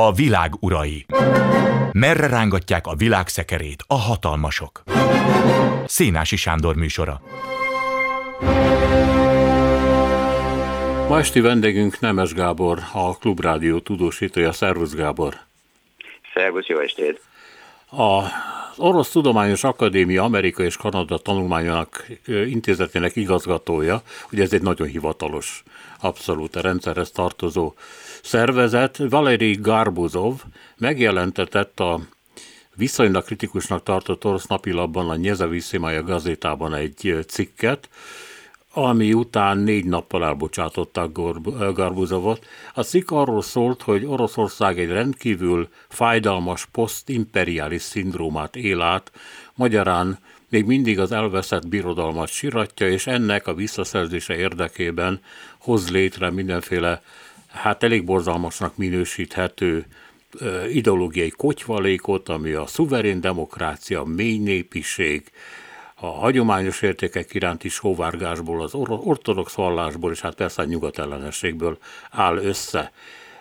A világ urai. Merre rángatják a világ szekerét a hatalmasok? Szénási Sándor műsora. Ma esti vendégünk Nemes Gábor, a Klubrádió tudósítója. Szervusz Gábor! Szervusz, jó estét! A Orosz Tudományos Akadémia Amerika és Kanada tanulmányának intézetének igazgatója, ugye ez egy nagyon hivatalos, abszolút a rendszerhez tartozó szervezet, Valeri Garbuzov megjelentetett a viszonylag kritikusnak tartott orosz napilapban, a Nyezaviszimaja gazétában egy cikket, ami után négy nappal elbocsátották Garbuzovot. A cikk arról szólt, hogy Oroszország egy rendkívül fájdalmas posztimperiális szindrómát él át, magyarán még mindig az elveszett birodalmat siratja, és ennek a visszaszerzése érdekében hoz létre mindenféle, hát elég borzalmasnak minősíthető ideológiai kotyvalékot, ami a szuverén demokrácia, mély népiség, a hagyományos értékek iránti sóvárgásból, az ortodox vallásból, és hát persze a nyugatellenességből áll össze.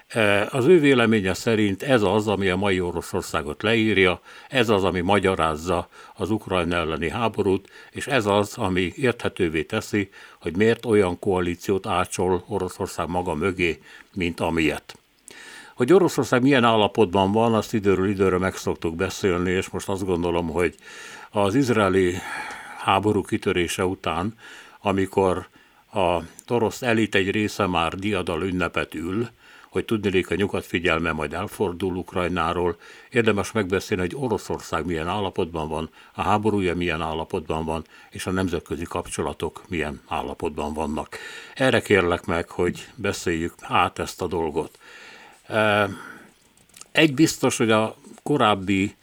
E, az ő véleménye szerint ez az, ami a mai Oroszországot leírja, ez az, ami magyarázza az Ukrajna elleni háborút, és ez az, ami érthetővé teszi, hogy miért olyan koalíciót ácsol Oroszország maga mögé, mint amilyet. Hogy Oroszország milyen állapotban van, azt időről időre meg szoktuk beszélni, és most azt gondolom, hogy az izraeli háború kitörése után, amikor a orosz elit egy része már diadal ünnepet ül, hogy tudnék a nyugat figyelme majd elfordul Ukrajnáról, érdemes megbeszélni, hogy Oroszország milyen állapotban van, a háborúja milyen állapotban van, és a nemzetközi kapcsolatok milyen állapotban vannak. Erre kérlek meg, hogy beszéljük át ezt a dolgot. Egy biztos, hogy a korábbi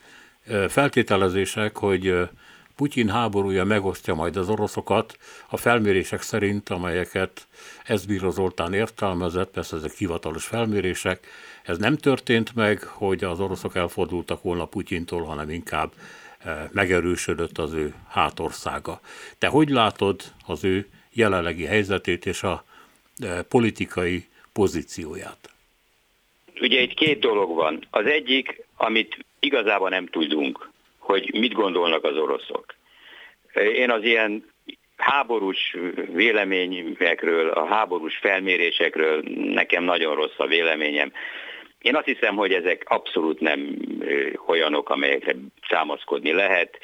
feltételezések, hogy Putyin háborúja megosztja majd az oroszokat, a felmérések szerint, amelyeket Ezbíró Zoltán értelmezett, persze ezek hivatalos felmérések, ez nem történt meg, hogy az oroszok elfordultak volna Putyintól, hanem inkább megerősödött az ő hátországa. Te hogy látod az ő jelenlegi helyzetét és a politikai pozícióját? Ugye itt két dolog van. Az egyik, amit igazából nem tudunk, hogy mit gondolnak az oroszok. Én az ilyen háborús véleményekről, a háborús felmérésekről nekem nagyon rossz a véleményem. Én azt hiszem, hogy ezek abszolút nem olyanok, amelyekre számaszkodni lehet.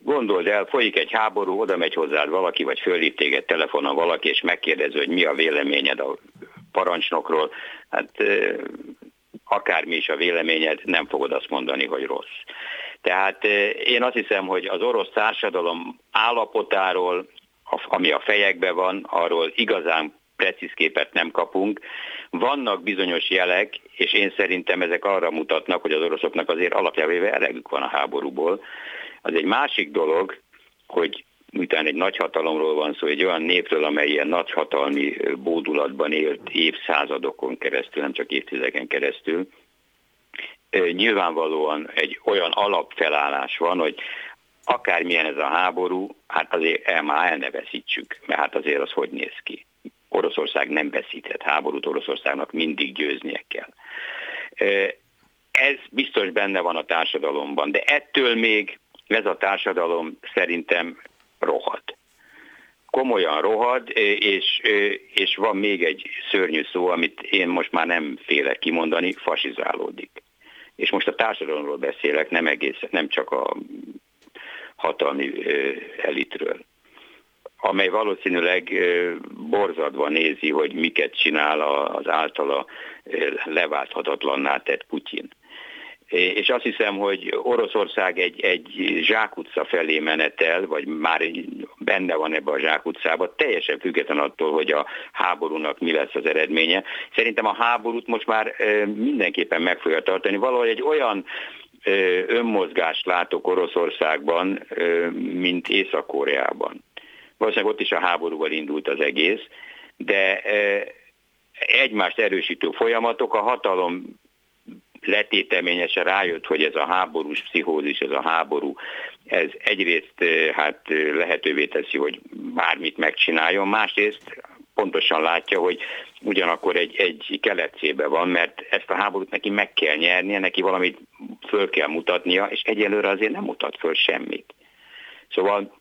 Gondold el, folyik egy háború, oda megy hozzád valaki, vagy fölhív téged telefonon valaki, és megkérdezi, hogy mi a véleményed a parancsnokról. Hát akármi is a véleményed, nem fogod azt mondani, hogy rossz. Tehát én azt hiszem, hogy az orosz társadalom állapotáról, ami a fejekben van, arról igazán precíz képet nem kapunk. Vannak bizonyos jelek, és én szerintem ezek arra mutatnak, hogy az oroszoknak azért alapjában elegük van a háborúból. Az egy másik dolog, hogy miután egy nagyhatalomról van szó, egy olyan népről, amely ilyen nagyhatalmi bódulatban élt évszázadokon keresztül, nem csak évtizedeken keresztül, nyilvánvalóan egy olyan alapfelállás van, hogy akármilyen ez a háború, hát azért el már el mert hát azért az hogy néz ki. Oroszország nem veszíthet háborút, Oroszországnak mindig győznie kell. Ez biztos benne van a társadalomban, de ettől még ez a társadalom szerintem rohad. Komolyan rohad, és, és van még egy szörnyű szó, amit én most már nem félek kimondani, fasizálódik. És most a társadalomról beszélek, nem, egész, nem csak a hatalmi elitről amely valószínűleg borzadva nézi, hogy miket csinál az általa leválthatatlanná tett Putyin és azt hiszem, hogy Oroszország egy, egy zsákutca felé menetel, vagy már benne van ebbe a zsákutcába, teljesen független attól, hogy a háborúnak mi lesz az eredménye. Szerintem a háborút most már mindenképpen meg fogja tartani. Valahogy egy olyan önmozgást látok Oroszországban, mint Észak-Koreában. Valószínűleg ott is a háborúval indult az egész, de egymást erősítő folyamatok, a hatalom letéteményesen rájött, hogy ez a háborús pszichózis, ez a háború, ez egyrészt hát lehetővé teszi, hogy bármit megcsináljon, másrészt pontosan látja, hogy ugyanakkor egy, egy keletcébe van, mert ezt a háborút neki meg kell nyernie, neki valamit föl kell mutatnia, és egyelőre azért nem mutat föl semmit. Szóval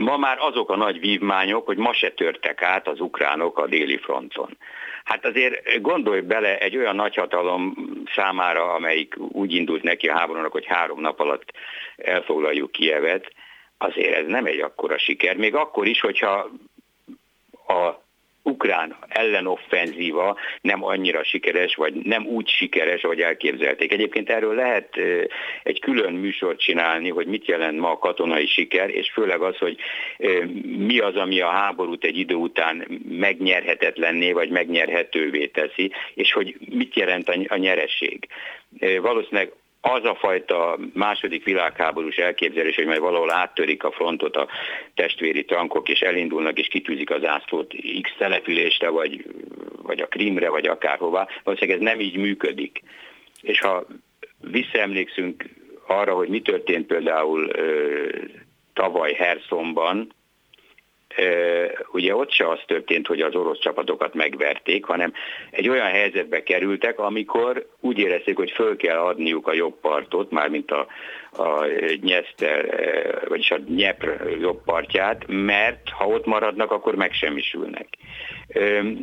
ma már azok a nagy vívmányok, hogy ma se törtek át az ukránok a déli fronton. Hát azért gondolj bele egy olyan nagyhatalom számára, amelyik úgy indult neki a háborúnak, hogy három nap alatt elfoglaljuk Kievet, azért ez nem egy akkora siker, még akkor is, hogyha a ukrán ellenoffenzíva nem annyira sikeres, vagy nem úgy sikeres, ahogy elképzelték. Egyébként erről lehet egy külön műsort csinálni, hogy mit jelent ma a katonai siker, és főleg az, hogy mi az, ami a háborút egy idő után megnyerhetetlenné, vagy megnyerhetővé teszi, és hogy mit jelent a nyeresség. Valószínűleg az a fajta második világháborús elképzelés, hogy majd valahol áttörik a frontot a testvéri tankok, és elindulnak és kitűzik az ászlót X településre, vagy, vagy a Krimre, vagy akárhova, valószínűleg ez nem így működik. És ha visszaemlékszünk arra, hogy mi történt például ö, tavaly Herszonban, ugye ott se az történt, hogy az orosz csapatokat megverték, hanem egy olyan helyzetbe kerültek, amikor úgy érezték, hogy föl kell adniuk a jobb partot, mármint a, a Nyeszter, vagyis a Nyepr jobb partját, mert ha ott maradnak, akkor megsemmisülnek.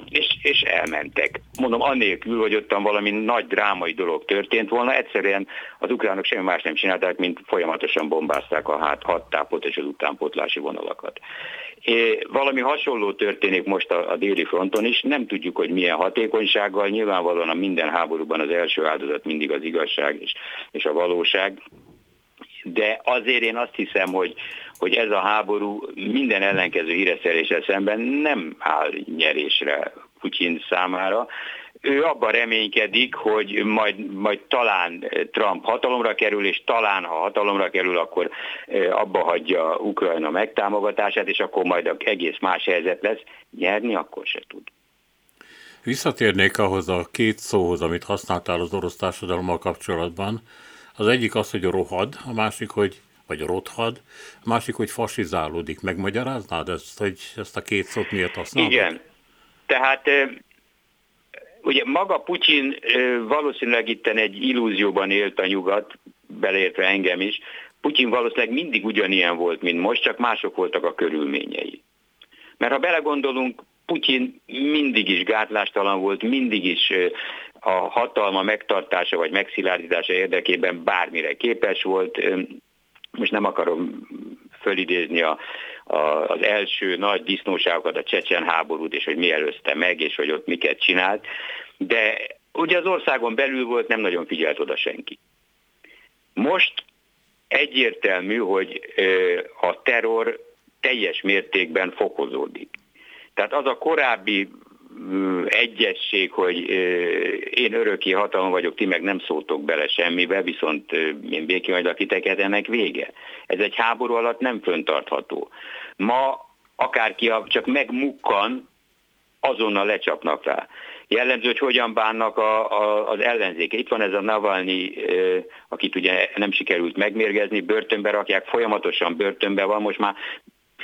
És, és elmentek. Mondom, annélkül, hogy ottan valami nagy drámai dolog történt volna, egyszerűen az ukránok semmi más nem csinálták, mint folyamatosan bombázták a hát, hadtápot és az utánpotlási vonalakat. É, valami hasonló történik most a, a déli fronton is, nem tudjuk, hogy milyen hatékonysággal, nyilvánvalóan a minden háborúban az első áldozat mindig az igazság és, és a valóság, de azért én azt hiszem, hogy, hogy ez a háború minden ellenkező híreszeréssel szemben nem áll nyerésre Putyin számára, ő abban reménykedik, hogy majd, majd talán Trump hatalomra kerül, és talán ha hatalomra kerül, akkor abba hagyja Ukrajna megtámogatását, és akkor majd egész más helyzet lesz. Nyerni akkor se tud. Visszatérnék ahhoz a két szóhoz, amit használtál az orosz társadalommal kapcsolatban. Az egyik az, hogy rohad, a másik, hogy vagy rothad, a másik, hogy fasizálódik. Megmagyaráznád ezt, hogy ezt a két szót miért használod? Igen. Tehát Ugye maga Putyin valószínűleg itt egy illúzióban élt a nyugat, beleértve engem is. Putyin valószínűleg mindig ugyanilyen volt, mint most, csak mások voltak a körülményei. Mert ha belegondolunk, Putyin mindig is gátlástalan volt, mindig is a hatalma megtartása vagy megszilárdítása érdekében bármire képes volt. Most nem akarom fölidézni a, a, az első nagy disznóságokat, a csecsen háborút, és hogy mi előzte meg, és hogy ott miket csinált, de ugye az országon belül volt, nem nagyon figyelt oda senki. Most egyértelmű, hogy a terror teljes mértékben fokozódik. Tehát az a korábbi egyesség, hogy én öröki hatalom vagyok, ti meg nem szóltok bele semmibe, viszont én békén hagylak titeket, ennek vége. Ez egy háború alatt nem föntartható. Ma akárki csak megmukkan, azonnal lecsapnak rá. Jellemző, hogy hogyan bánnak a, a, az ellenzéke. Itt van ez a Navalnyi, akit ugye nem sikerült megmérgezni, börtönbe rakják, folyamatosan börtönbe van, most már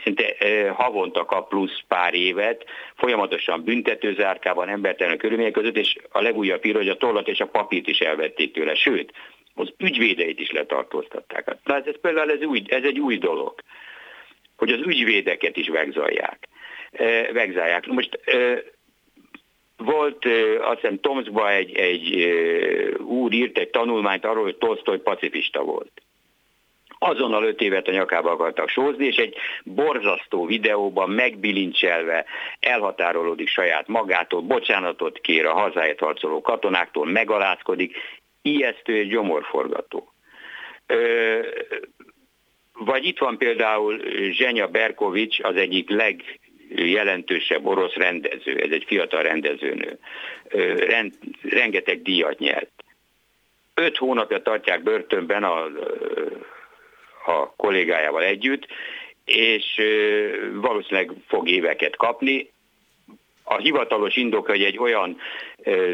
szinte havonta kap plusz pár évet, folyamatosan büntetőzárkában, embertelen körülmények között, és a legújabb hír, hogy a tollat és a papírt is elvették tőle, sőt, az ügyvédeit is letartóztatták. Tehát ez például ez, új, ez egy új dolog, hogy az ügyvédeket is vegzalják. Vegzálják. Most volt, azt hiszem Tomskban egy, egy úr írt egy tanulmányt arról, hogy Tolstoy pacifista volt azonnal öt évet a nyakába akartak sózni, és egy borzasztó videóban megbilincselve elhatárolódik saját magától, bocsánatot kér a hazáért harcoló katonáktól, megalázkodik, ijesztő és gyomorforgató. Ö, vagy itt van például Zsenya Berkovics, az egyik legjelentősebb orosz rendező, ez egy fiatal rendezőnő, Rend, rengeteg díjat nyert. Öt hónapja tartják börtönben a a kollégájával együtt, és valószínűleg fog éveket kapni. a hivatalos indok, hogy egy olyan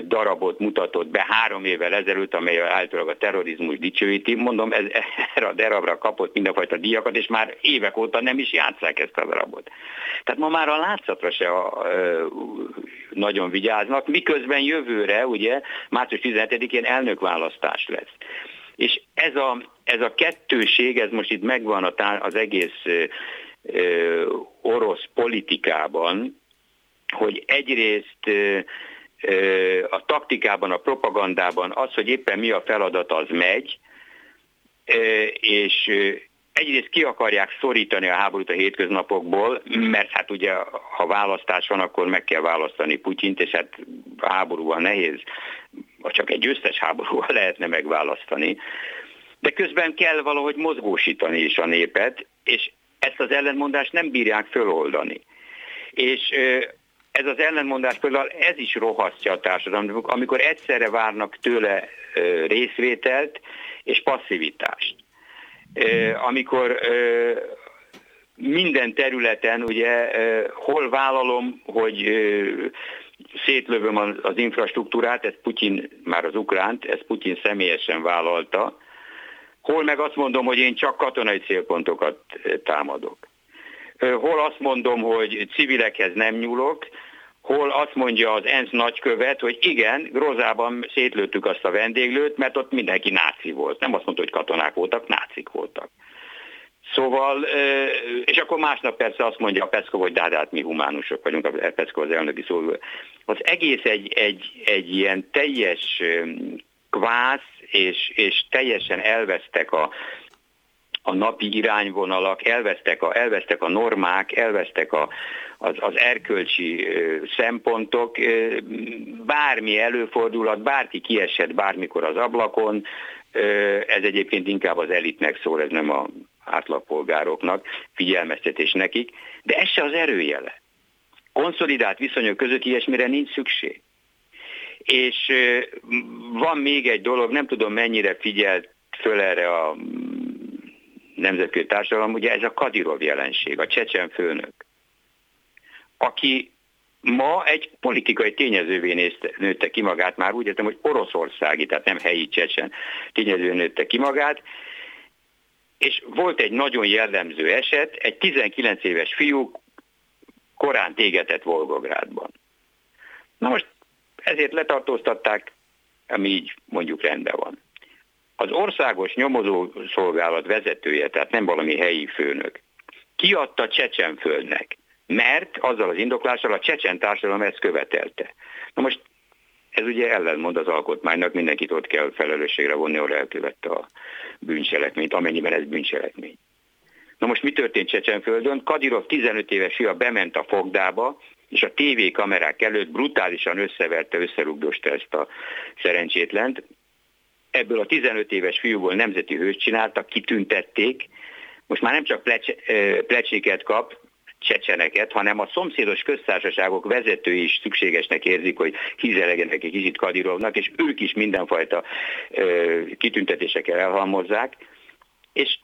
darabot mutatott be három évvel ezelőtt, amely általában a terrorizmus dicsőíti. Mondom, ez, erre a darabra kapott mindenfajta díjakat, és már évek óta nem is játszák ezt a darabot. Tehát ma már a látszatra se a, ö, nagyon vigyáznak, miközben jövőre, ugye, március 17-én elnökválasztás lesz. És ez a, ez a kettőség, ez most itt megvan az egész ö, orosz politikában, hogy egyrészt ö, ö, a taktikában, a propagandában az, hogy éppen mi a feladat, az megy, ö, és egyrészt ki akarják szorítani a háborút a hétköznapokból, mert hát ugye ha választás van, akkor meg kell választani Putyint, és hát a háborúval nehéz, vagy csak egy győztes háborúval lehetne megválasztani. De közben kell valahogy mozgósítani is a népet, és ezt az ellentmondást nem bírják föloldani. És ez az ellentmondás például ez is rohasztja a társadalmat, amikor egyszerre várnak tőle részvételt és passzivitást. Amikor minden területen, ugye, hol vállalom, hogy szétlövöm az infrastruktúrát, ez Putyin, már az ukránt, ez Putyin személyesen vállalta, hol meg azt mondom, hogy én csak katonai célpontokat támadok. Hol azt mondom, hogy civilekhez nem nyúlok, hol azt mondja az ENSZ nagykövet, hogy igen, Grozában szétlőttük azt a vendéglőt, mert ott mindenki náci volt. Nem azt mondta, hogy katonák voltak, nácik voltak. Szóval, és akkor másnap persze azt mondja a Peszkov, hogy de hát mi humánusok vagyunk, a Peszkov az elnöki szó. Az egész egy, egy, egy ilyen teljes kvász, és, és teljesen elvesztek a, a napi irányvonalak, elvesztek a, elvesztek a normák, elvesztek a, az, az erkölcsi szempontok, bármi előfordulat, bárki kiesett bármikor az ablakon, ez egyébként inkább az elitnek szól, ez nem a átlagpolgároknak, figyelmeztetés nekik, de ez se az erőjele. Konszolidált viszonyok között ilyesmire nincs szükség. És van még egy dolog, nem tudom mennyire figyelt föl erre a nemzetközi társadalom, ugye ez a Kadirov jelenség, a csecsen főnök aki ma egy politikai tényezővé nézte, nőtte ki magát, már úgy értem, hogy oroszországi, tehát nem helyi csecsen tényező nőtte ki magát, és volt egy nagyon jellemző eset, egy 19 éves fiú korán tégetett Volgográdban. Na most ezért letartóztatták, ami így mondjuk rendben van. Az országos nyomozószolgálat vezetője, tehát nem valami helyi főnök, kiadta Csecsenföldnek mert azzal az indoklással a csecsen társadalom ezt követelte. Na most ez ugye ellenmond az alkotmánynak, mindenkit ott kell felelősségre vonni, ahol elkövette a bűncselekményt, amennyiben ez bűncselekmény. Na most mi történt Csecsenföldön? Kadirov 15 éves fia bement a fogdába, és a TV kamerák előtt brutálisan összeverte, összerugdosta ezt a szerencsétlent. Ebből a 15 éves fiúból nemzeti hős csináltak, kitüntették, most már nem csak plecséket kap, csecseneket, hanem a szomszédos köztársaságok vezetői is szükségesnek érzik, hogy hízelegenek egy kicsit Kadirovnak, és ők is mindenfajta ö, kitüntetésekkel elhalmozzák. És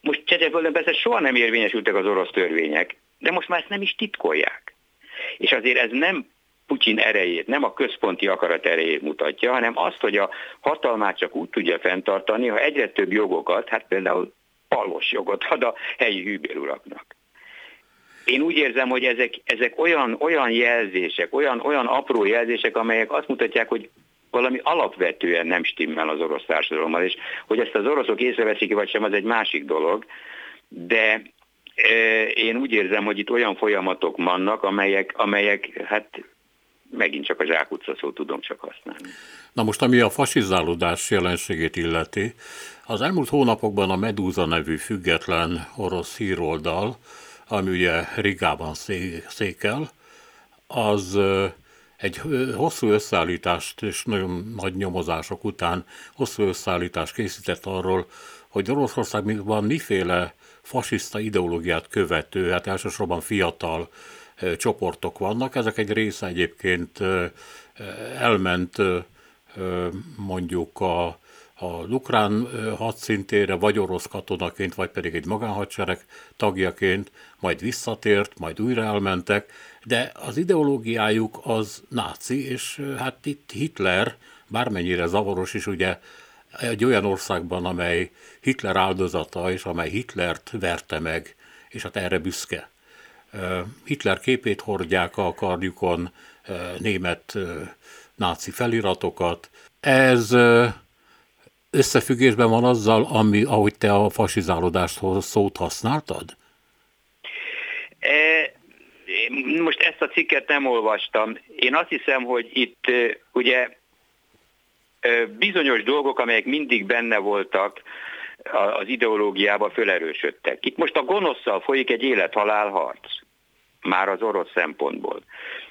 most Csecsenföldön persze soha nem érvényesültek az orosz törvények, de most már ezt nem is titkolják. És azért ez nem Putyin erejét, nem a központi akarat erejét mutatja, hanem azt, hogy a hatalmát csak úgy tudja fenntartani, ha egyre több jogokat, hát például palos jogot ad a helyi hűbéruraknak. Én úgy érzem, hogy ezek, ezek olyan, olyan jelzések, olyan, olyan apró jelzések, amelyek azt mutatják, hogy valami alapvetően nem stimmel az orosz társadalommal, és hogy ezt az oroszok észreveszik vagy sem, az egy másik dolog, de e, én úgy érzem, hogy itt olyan folyamatok vannak, amelyek, amelyek hát megint csak a zsákutca szót tudom csak használni. Na most, ami a fasizálódás jelenségét illeti, az elmúlt hónapokban a Medúza nevű független orosz híroldal ami ugye Rigában székel, az egy hosszú összeállítást és nagyon nagy nyomozások után hosszú összeállítást készített arról, hogy Oroszországban miféle fasiszta ideológiát követő, hát elsősorban fiatal csoportok vannak. Ezek egy része egyébként elment mondjuk a az ukrán hadszintére, vagy orosz katonaként, vagy pedig egy magánhadsereg tagjaként, majd visszatért, majd újra elmentek, de az ideológiájuk az náci, és hát itt Hitler, bármennyire zavaros is, ugye egy olyan országban, amely Hitler áldozata, és amely Hitlert verte meg, és hát erre büszke. Hitler képét hordják a karjukon, német náci feliratokat. Ez összefüggésben van azzal, ami, ahogy te a fasizálódáshoz szót használtad? E, most ezt a cikket nem olvastam. Én azt hiszem, hogy itt ugye bizonyos dolgok, amelyek mindig benne voltak az ideológiába fölerősödtek. Itt most a gonoszszal folyik egy élet-halál harc, már az orosz szempontból.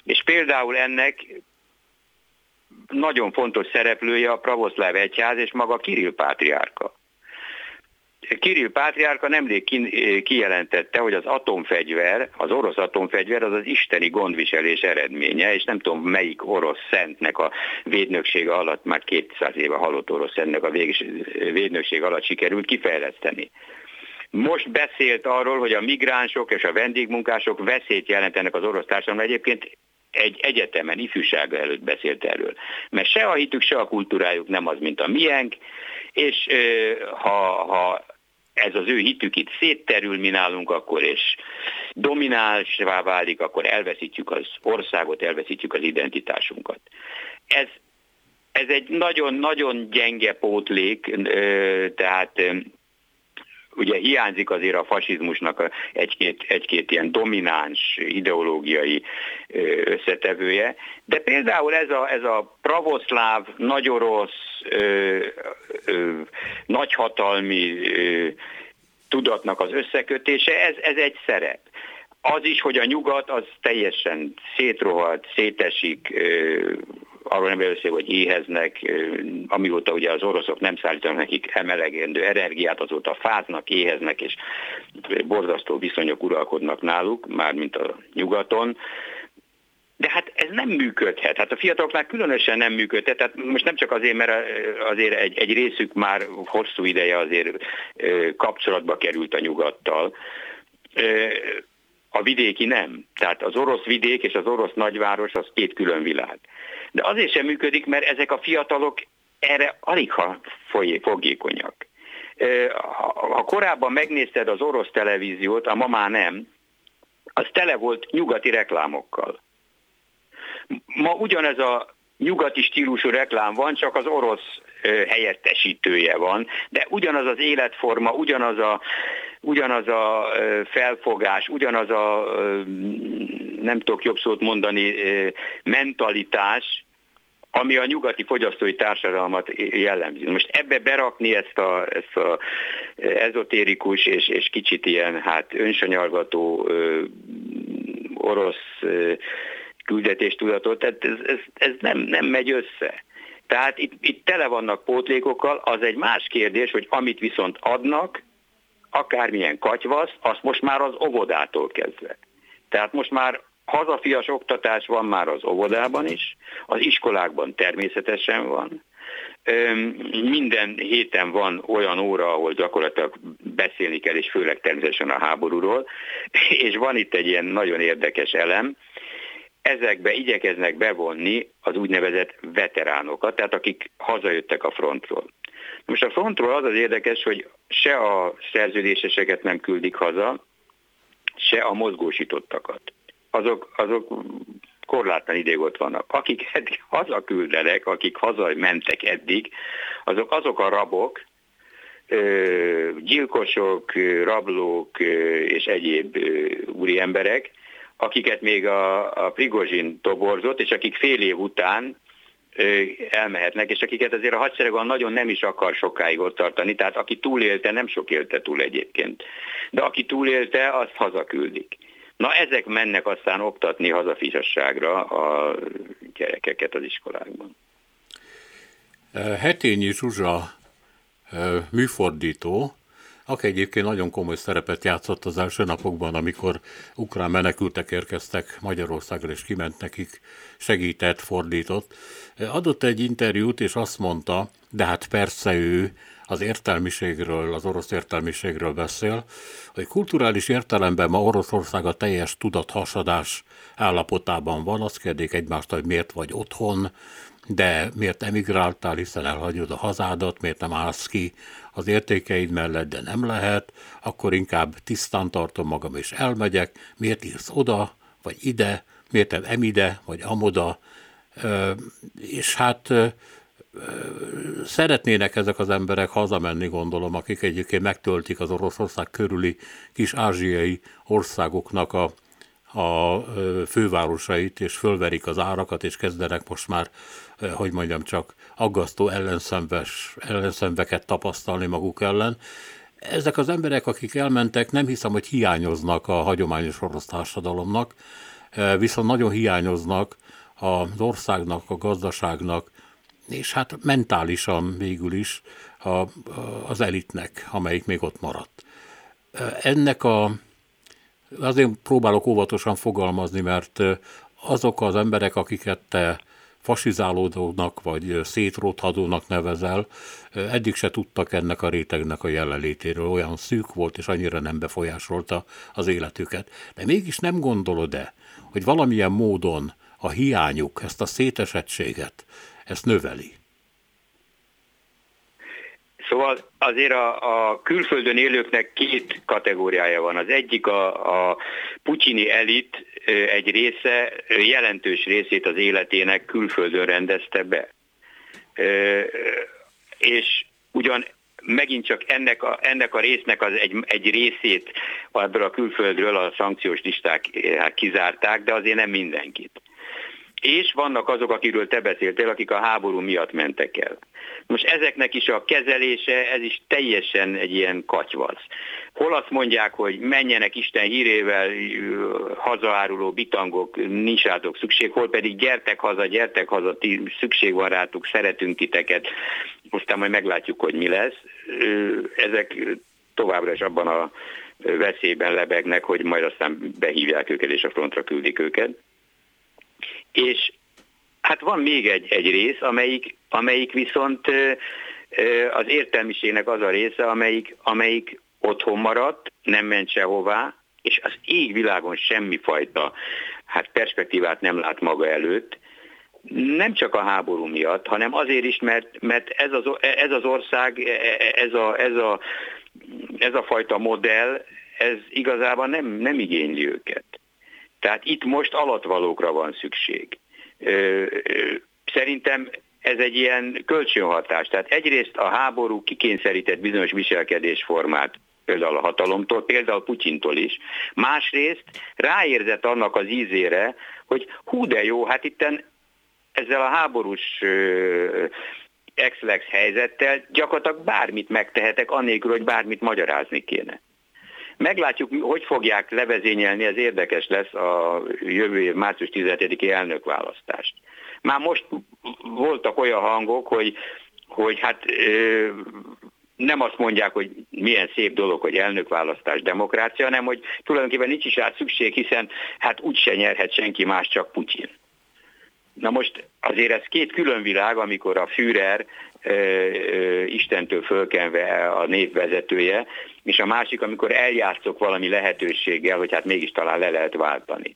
És például ennek nagyon fontos szereplője a pravoszláv egyház és maga Kirill pátriárka. Kirill pátriárka nemrég kijelentette, hogy az atomfegyver, az orosz atomfegyver az az isteni gondviselés eredménye, és nem tudom melyik orosz szentnek a védnöksége alatt, már 200 éve halott orosz szentnek a védnökség alatt sikerült kifejleszteni. Most beszélt arról, hogy a migránsok és a vendégmunkások veszélyt jelentenek az orosz társadalomra. Egyébként egy egyetemen, ifjúsága előtt beszélt erről. Mert se a hitük, se a kultúrájuk nem az, mint a miénk, és ha, ha ez az ő hitük itt szétterül mi nálunk akkor, és dominálsvá válik, akkor elveszítjük az országot, elveszítjük az identitásunkat. Ez, ez egy nagyon-nagyon gyenge pótlék, tehát ugye hiányzik azért a fasizmusnak egy-két, egy-két ilyen domináns ideológiai összetevője, de például ez a, ez a pravoszláv, nagyorosz, ö, ö, nagyhatalmi ö, tudatnak az összekötése, ez, ez egy szerep. Az is, hogy a nyugat az teljesen szétrohadt, szétesik, arról nem beszél, hogy éheznek, amióta ugye az oroszok nem szállítanak nekik emelegendő energiát, azóta fáznak, éheznek, és borzasztó viszonyok uralkodnak náluk, mármint a nyugaton. De hát ez nem működhet. Hát a fiataloknál különösen nem működhet. Tehát most nem csak azért, mert azért egy, egy részük már hosszú ideje azért kapcsolatba került a nyugattal. A vidéki nem. Tehát az orosz vidék és az orosz nagyváros az két külön világ. De azért sem működik, mert ezek a fiatalok erre alig ha fogékonyak. Ha korábban megnézted az orosz televíziót, a ma már nem, az tele volt nyugati reklámokkal. Ma ugyanez a nyugati stílusú reklám van, csak az orosz helyettesítője van, de ugyanaz az életforma, ugyanaz a, ugyanaz a felfogás, ugyanaz a, nem tudok jobb szót mondani, mentalitás, ami a nyugati fogyasztói társadalmat jellemzi. Most ebbe berakni ezt a, ezt a ezotérikus és, és kicsit ilyen hát önsanyargató ö, orosz küldetéstudatot, tehát ez, ez, ez nem, nem megy össze. Tehát itt, itt tele vannak pótlékokkal, az egy más kérdés, hogy amit viszont adnak, akármilyen katyvasz, azt most már az óvodától kezdve. Tehát most már hazafias oktatás van már az óvodában is, az iskolákban természetesen van, minden héten van olyan óra, ahol gyakorlatilag beszélni kell, és főleg természetesen a háborúról, és van itt egy ilyen nagyon érdekes elem, ezekbe igyekeznek bevonni az úgynevezett veteránokat, tehát akik hazajöttek a frontról. Most a frontról az az érdekes, hogy se a szerződéseseket nem küldik haza, se a mozgósítottakat. Azok, azok korlátlan ideig ott vannak. Akik eddig hazaküldenek, akik hazamentek eddig, azok azok a rabok, gyilkosok, rablók és egyéb úri emberek, akiket még a, a Prigozsin toborzott, és akik fél év után elmehetnek, és akiket azért a hadsereg nagyon nem is akar sokáig ott tartani, tehát aki túlélte, nem sok élte túl egyébként, de aki túlélte, azt hazaküldik. Na ezek mennek aztán oktatni hazafisasságra a gyerekeket az iskolákban. Hetényi Zsuzsa műfordító, aki egyébként nagyon komoly szerepet játszott az első napokban, amikor ukrán menekültek érkeztek Magyarországra, és kiment nekik, segített, fordított. Adott egy interjút, és azt mondta, de hát persze ő az értelmiségről, az orosz értelmiségről beszél, hogy kulturális értelemben ma Oroszország a teljes tudathasadás állapotában van, azt kérdik egymást, hogy miért vagy otthon, de miért emigráltál, hiszen elhagyod a hazádat, miért nem állsz ki az értékeid mellett, de nem lehet, akkor inkább tisztán tartom magam és elmegyek, miért írsz oda, vagy ide, miért nem emide, vagy amoda, és hát szeretnének ezek az emberek hazamenni, gondolom, akik egyébként megtöltik az Oroszország körüli kis ázsiai országoknak a, a fővárosait, és fölverik az árakat, és kezdenek most már, hogy mondjam csak, aggasztó ellenszenves, ellenszenveket tapasztalni maguk ellen. Ezek az emberek, akik elmentek, nem hiszem, hogy hiányoznak a hagyományos orosz társadalomnak, viszont nagyon hiányoznak az országnak, a gazdaságnak, és hát mentálisan végül is a, az elitnek, amelyik még ott maradt. Ennek a, azért próbálok óvatosan fogalmazni, mert azok az emberek, akiket te fasizálódónak vagy szétrothadónak nevezel, eddig se tudtak ennek a rétegnek a jelenlétéről, olyan szűk volt és annyira nem befolyásolta az életüket. De mégis nem gondolod-e, hogy valamilyen módon a hiányuk, ezt a szétesettséget, ezt növeli. Szóval azért a, a külföldön élőknek két kategóriája van. Az egyik a, a putyini elit egy része, jelentős részét az életének külföldön rendezte be. És ugyan megint csak ennek a, ennek a résznek az egy, egy részét ebből a külföldről a szankciós listák hát kizárták, de azért nem mindenkit és vannak azok, akiről te beszéltél, akik a háború miatt mentek el. Most ezeknek is a kezelése, ez is teljesen egy ilyen katyvasz. Hol azt mondják, hogy menjenek Isten hírével, hazaáruló bitangok, nincs rátok szükség, hol pedig gyertek haza, gyertek haza, ti, szükség van rátok, szeretünk titeket, aztán majd meglátjuk, hogy mi lesz. Ezek továbbra is abban a veszélyben lebegnek, hogy majd aztán behívják őket és a frontra küldik őket. És hát van még egy, egy rész, amelyik, amelyik viszont az értelmiségnek az a része, amelyik, amelyik otthon maradt, nem ment sehová, és az égvilágon semmifajta hát perspektívát nem lát maga előtt, nem csak a háború miatt, hanem azért is, mert, mert ez, az, ez az ország, ez a, ez, a, ez a fajta modell, ez igazából nem, nem igényli őket. Tehát itt most alatvalókra van szükség. Szerintem ez egy ilyen kölcsönhatás. Tehát egyrészt a háború kikényszerített bizonyos viselkedésformát, például a hatalomtól, például Putyintól is. Másrészt ráérzett annak az ízére, hogy hú de jó, hát itten ezzel a háborús ex helyzettel gyakorlatilag bármit megtehetek, annélkül, hogy bármit magyarázni kéne. Meglátjuk, hogy fogják levezényelni, ez érdekes lesz a jövő év március 17-i elnökválasztást. Már most voltak olyan hangok, hogy, hogy hát nem azt mondják, hogy milyen szép dolog, hogy elnökválasztás, demokrácia, hanem hogy tulajdonképpen nincs is rá szükség, hiszen hát úgyse nyerhet senki más, csak Putyin. Na most azért ez két külön világ, amikor a Führer Istentől fölkenve a népvezetője, és a másik, amikor eljátszok valami lehetőséggel, hogy hát mégis talán le lehet váltani.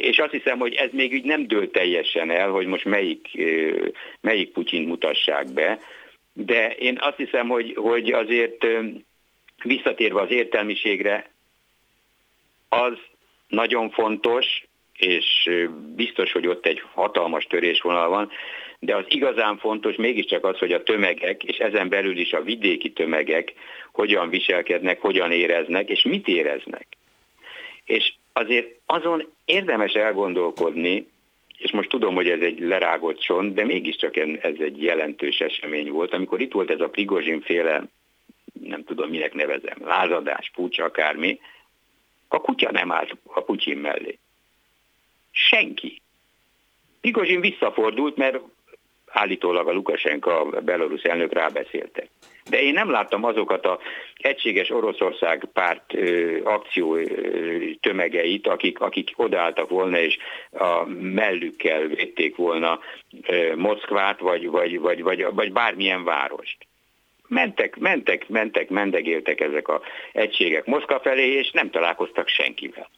És azt hiszem, hogy ez még úgy nem dől teljesen el, hogy most melyik, melyik Putyin mutassák be, de én azt hiszem, hogy, hogy azért visszatérve az értelmiségre, az nagyon fontos, és biztos, hogy ott egy hatalmas törésvonal van, de az igazán fontos mégiscsak az, hogy a tömegek, és ezen belül is a vidéki tömegek hogyan viselkednek, hogyan éreznek, és mit éreznek. És azért azon érdemes elgondolkodni, és most tudom, hogy ez egy lerágott csont, de mégiscsak ez egy jelentős esemény volt, amikor itt volt ez a Prigozsin féle, nem tudom minek nevezem, lázadás, pucs, akármi, a kutya nem állt a Putyin mellé. Senki. Prigozsin visszafordult, mert állítólag a Lukasenka, a belorusz elnök rábeszéltek. De én nem láttam azokat a egységes Oroszország párt ö, akció ö, tömegeit, akik, akik odaálltak volna és a mellükkel védték volna ö, Moszkvát, vagy, vagy, vagy, vagy, vagy bármilyen várost mentek, mentek, mentek, mendegéltek ezek a egységek Moszkva felé, és nem találkoztak senkivel.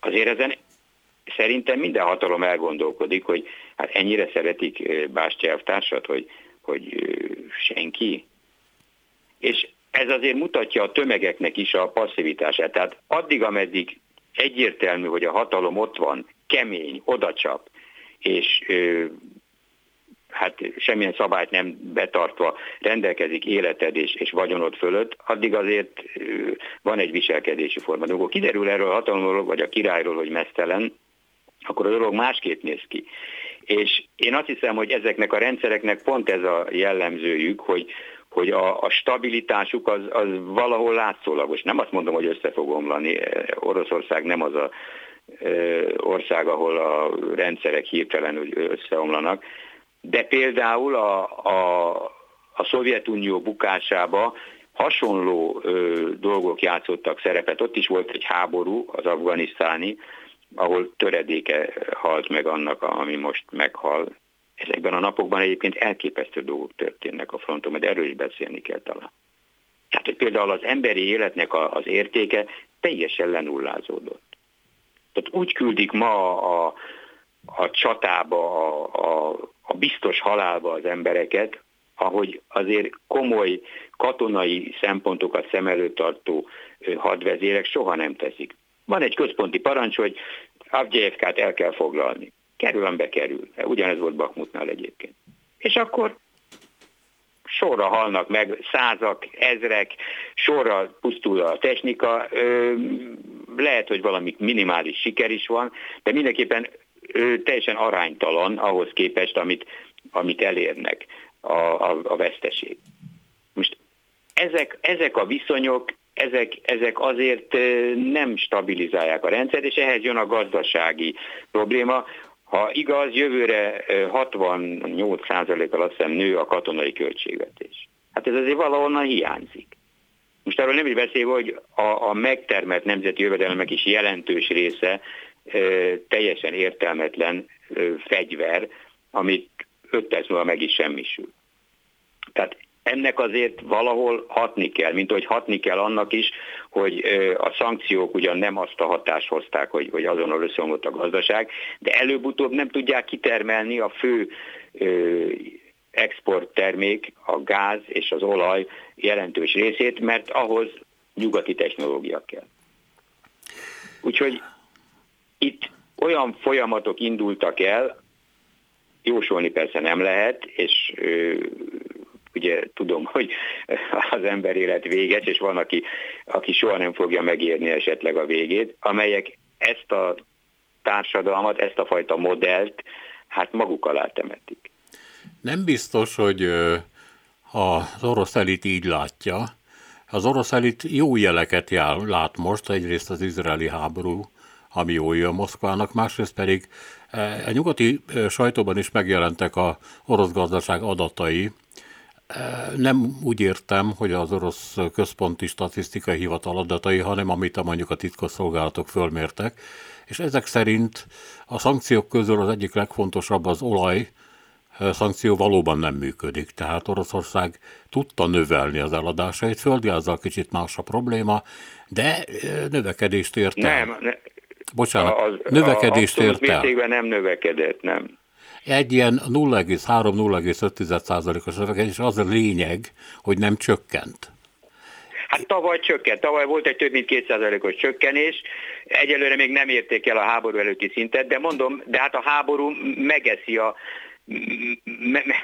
Azért ezen szerintem minden hatalom elgondolkodik, hogy hát ennyire szeretik Bástya társat, hogy, hogy senki. És ez azért mutatja a tömegeknek is a passzivitását. Tehát addig, ameddig egyértelmű, hogy a hatalom ott van, kemény, odacsap, és hát semmilyen szabályt nem betartva rendelkezik életed és, és vagyonod fölött, addig azért van egy viselkedési forma. De kiderül erről a hatalomról, vagy a királyról, hogy mesztelen, akkor a dolog másképp néz ki. És én azt hiszem, hogy ezeknek a rendszereknek pont ez a jellemzőjük, hogy, hogy a, a stabilitásuk az, az valahol látszólagos. Nem azt mondom, hogy össze fog omlani. Oroszország nem az a ország, ahol a rendszerek hirtelenül összeomlanak, de például a, a, a Szovjetunió bukásába hasonló ö, dolgok játszottak szerepet. Ott is volt egy háború, az afganisztáni, ahol töredéke halt meg annak, ami most meghal. Ezekben a napokban egyébként elképesztő dolgok történnek a fronton, de erről is beszélni kell talán. Tehát, hogy például az emberi életnek az értéke teljesen lenullázódott. Tehát úgy küldik ma a, a csatába, a, a, a biztos halálba az embereket, ahogy azért komoly katonai szempontokat szem előtt tartó hadvezérek soha nem teszik. Van egy központi parancs, hogy Avgyevkát el kell foglalni. Kerül, amibe kerül. Ugyanez volt Bakmutnál egyébként. És akkor sorra halnak meg százak, ezrek, sorra pusztul a technika, lehet, hogy valami minimális siker is van, de mindenképpen teljesen aránytalan ahhoz képest, amit, amit elérnek a, a, a veszteség. Most ezek, ezek a viszonyok, ezek, ezek azért nem stabilizálják a rendszert, és ehhez jön a gazdasági probléma. Ha igaz, jövőre 68%-kal azt hiszem nő a katonai költségvetés. Hát ez azért valahonnan hiányzik. Most arról nem is beszélve, hogy a, a megtermelt nemzeti jövedelmek is jelentős része teljesen értelmetlen fegyver, amit öt perc múlva meg is semmisül. Tehát ennek azért valahol hatni kell, mint hogy hatni kell annak is, hogy a szankciók ugyan nem azt a hatást hozták, hogy, hogy azonnal összeomlott a gazdaság, de előbb-utóbb nem tudják kitermelni a fő exporttermék, a gáz és az olaj jelentős részét, mert ahhoz nyugati technológia kell. Úgyhogy itt olyan folyamatok indultak el, jósolni persze nem lehet, és ugye tudom, hogy az ember élet véges, és van, aki, aki soha nem fogja megérni esetleg a végét, amelyek ezt a társadalmat, ezt a fajta modellt, hát maguk alá temetik. Nem biztos, hogy ha az orosz elit így látja, az orosz elit jó jeleket jár, lát most, egyrészt az izraeli háború ami jól jön Moszkvának, másrészt pedig e, a nyugati sajtóban is megjelentek a orosz gazdaság adatai. Nem úgy értem, hogy az orosz központi statisztikai hivatal adatai, hanem amit a mondjuk a titkosszolgálatok fölmértek, és ezek szerint a szankciók közül az egyik legfontosabb az olaj, szankció valóban nem működik. Tehát Oroszország tudta növelni az eladásait, földiázzal kicsit más a probléma, de növekedést ért el. Nem, ne, Bocsánat, az, növekedést ért el. nem növekedett, nem. Egy ilyen 0,3-0,5%-os növekedés az a lényeg, hogy nem csökkent. Hát tavaly csökkent, tavaly volt egy több mint 2%-os csökkenés, egyelőre még nem érték el a háború előtti szintet, de mondom, de hát a háború megeszi a,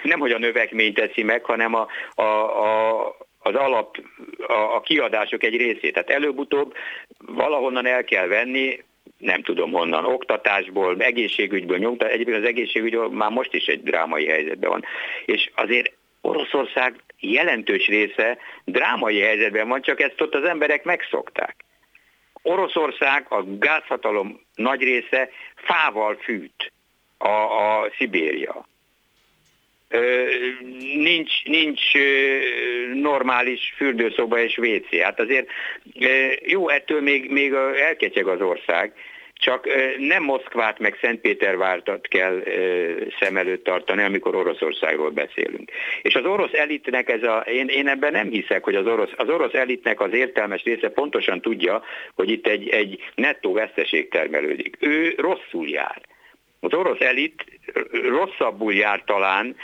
nem hogy a növekményt teszi meg, hanem a, a, a, az alap, a, a kiadások egy részét. Tehát előbb-utóbb valahonnan el kell venni, nem tudom honnan, oktatásból, egészségügyből, nyomta, egyébként az egészségügy már most is egy drámai helyzetben van. És azért Oroszország jelentős része drámai helyzetben van, csak ezt ott az emberek megszokták. Oroszország, a gázhatalom nagy része fával fűt, a, a Szibéria. Nincs, nincs normális fürdőszoba és WC. Hát azért jó, ettől még, még elketyeg az ország, csak nem Moszkvát meg Szentpétervártat kell szem előtt tartani, amikor Oroszországról beszélünk. És az orosz elitnek ez a, én, én ebben nem hiszek, hogy az orosz, az orosz elitnek az értelmes része pontosan tudja, hogy itt egy, egy nettó veszteség termelődik. Ő rosszul jár. Az orosz elit rosszabbul jár talán,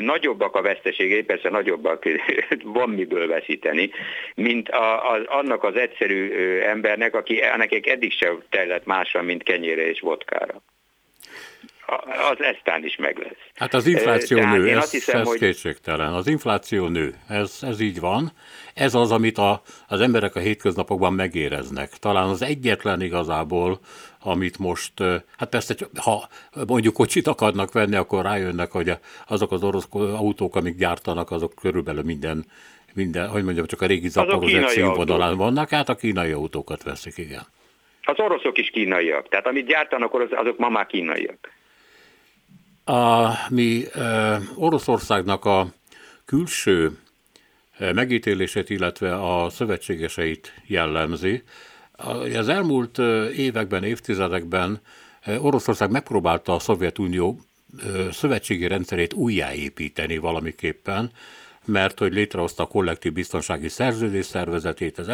nagyobbak a veszteségei, persze nagyobbak, van miből veszíteni, mint a, a, annak az egyszerű embernek, aki nekik eddig sem tellett másra, mint kenyére és vodkára az eztán is meg lesz. Hát az infláció Tehát nő, ez, hiszem, ez hogy... kétségtelen. Az infláció nő, ez, ez így van. Ez az, amit a, az emberek a hétköznapokban megéreznek. Talán az egyetlen igazából, amit most, hát persze, ha mondjuk kocsit akarnak venni, akkor rájönnek, hogy azok az orosz autók, amik gyártanak, azok körülbelül minden, minden hogy mondjam, csak a régi zaporozek színvonalán vannak, hát a kínai autókat veszik, igen. Az oroszok is kínaiak, tehát amit gyártanak, azok ma már kínaiak. A mi Oroszországnak a külső megítélését, illetve a szövetségeseit jellemzi. Az elmúlt években, évtizedekben Oroszország megpróbálta a Szovjetunió szövetségi rendszerét újjáépíteni valamiképpen, mert hogy létrehozta a kollektív biztonsági szerződés szervezetét, az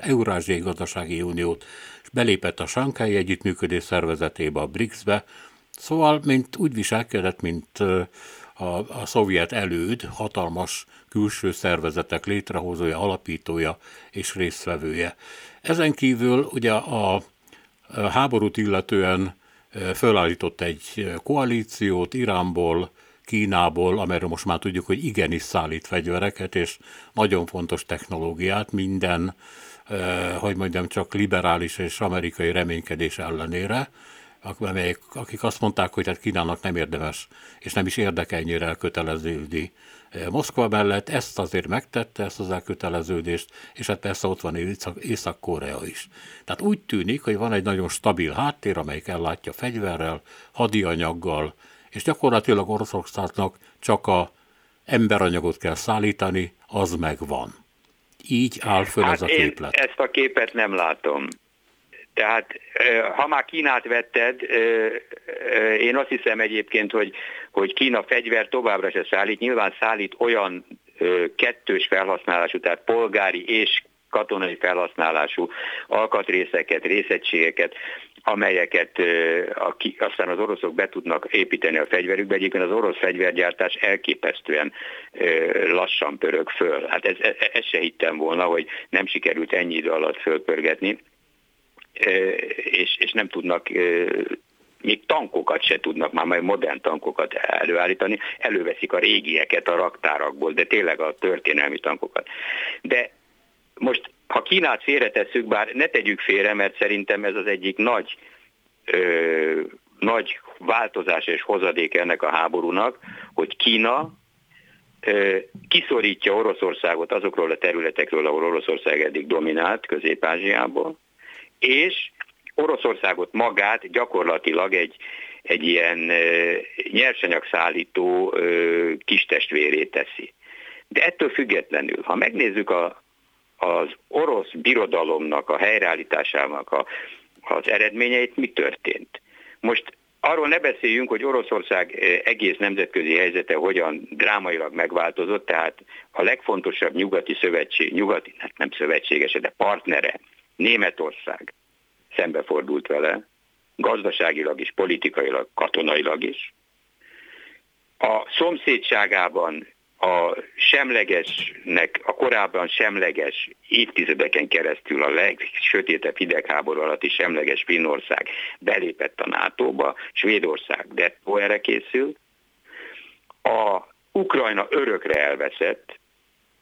Eurázsiai Gazdasági Uniót, és belépett a Sankái Együttműködés szervezetébe, a BRICS-be, Szóval, mint úgy viselkedett, mint a, a szovjet előd, hatalmas külső szervezetek létrehozója, alapítója és résztvevője. Ezen kívül ugye a, háborút illetően fölállított egy koalíciót Iránból, Kínából, amelyről most már tudjuk, hogy igenis szállít fegyvereket, és nagyon fontos technológiát minden, hogy mondjam, csak liberális és amerikai reménykedés ellenére amelyek, akik azt mondták, hogy hát Kínának nem érdemes, és nem is érdekel ennyire elköteleződni Moszkva mellett, ezt azért megtette, ezt az elköteleződést, és hát persze ott van Észak-Korea is. Tehát úgy tűnik, hogy van egy nagyon stabil háttér, amelyik ellátja fegyverrel, hadianyaggal, és gyakorlatilag Oroszországnak csak a emberanyagot kell szállítani, az megvan. Így áll föl hát ez a képlet. ezt a képet nem látom. Tehát ha már Kínát vetted, én azt hiszem egyébként, hogy, hogy Kína fegyver továbbra se szállít, nyilván szállít olyan kettős felhasználású, tehát polgári és katonai felhasználású alkatrészeket, részegységeket, amelyeket aztán az oroszok be tudnak építeni a fegyverükbe. Egyébként az orosz fegyvergyártás elképesztően lassan pörög föl. Hát ez, ez, ez se hittem volna, hogy nem sikerült ennyi idő alatt fölpörgetni és, és nem tudnak még tankokat se tudnak már majd modern tankokat előállítani, előveszik a régieket a raktárakból, de tényleg a történelmi tankokat. De most, ha Kínát félretesszük, bár ne tegyük félre, mert szerintem ez az egyik nagy, ö, nagy változás és hozadék ennek a háborúnak, hogy Kína ö, kiszorítja Oroszországot azokról a területekről, ahol Oroszország eddig dominált, Közép-Ázsiából, és Oroszországot magát gyakorlatilag egy, egy ilyen nyersanyagszállító kistestvérét teszi. De ettől függetlenül, ha megnézzük a, az orosz birodalomnak a helyreállításának a, az eredményeit, mi történt? Most arról ne beszéljünk, hogy Oroszország egész nemzetközi helyzete hogyan drámailag megváltozott, tehát a legfontosabb nyugati szövetség, nyugati, hát nem szövetséges, de partnere Németország szembefordult vele, gazdaságilag is, politikailag, katonailag is. A szomszédságában a semlegesnek, a korábban semleges évtizedeken keresztül a legsötétebb hidegháború alatti semleges Finnország belépett a NATO-ba, Svédország dettó erre készült. A Ukrajna örökre elveszett,